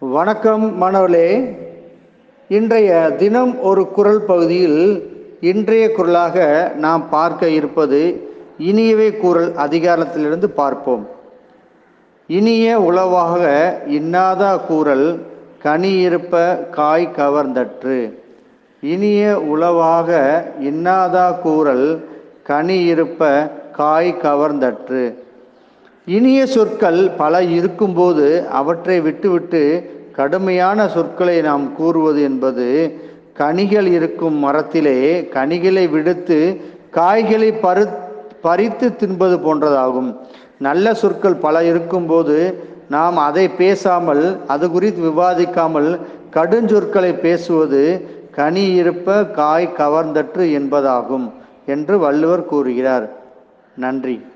வணக்கம் மாணவர்களே. இன்றைய தினம் ஒரு குரல் பகுதியில் இன்றைய குரலாக நாம் பார்க்க இருப்பது இனியவை குரல் அதிகாரத்திலிருந்து பார்ப்போம். இனிய உளவாக இன்னாதா கூறல் கனி இருப்ப காய் கவர்ந்தற்று. இனிய உளவாக இன்னாதா கூறல் கனி இருப்ப காய் கவர்ந்தற்று. இனிய சொற்கள் பல இருக்கும்போது அவற்றை விட்டுவிட்டு கடுமையான சொற்களை நாம் கூறுவது என்பது கனிகள் இருக்கும் மரத்திலே கனிகளை விடுத்து காய்களை பரு பறித்து தின்பது போன்றதாகும். நல்ல சொற்கள் பல இருக்கும்போது நாம் அதை பேசாமல் அது குறித்து விவாதிக்காமல் கடுஞ்சொற்களை பேசுவது கனி இருப்ப காய் கவர்ந்தற்று என்பதாகும் என்று வள்ளுவர் கூறுகிறார். நன்றி.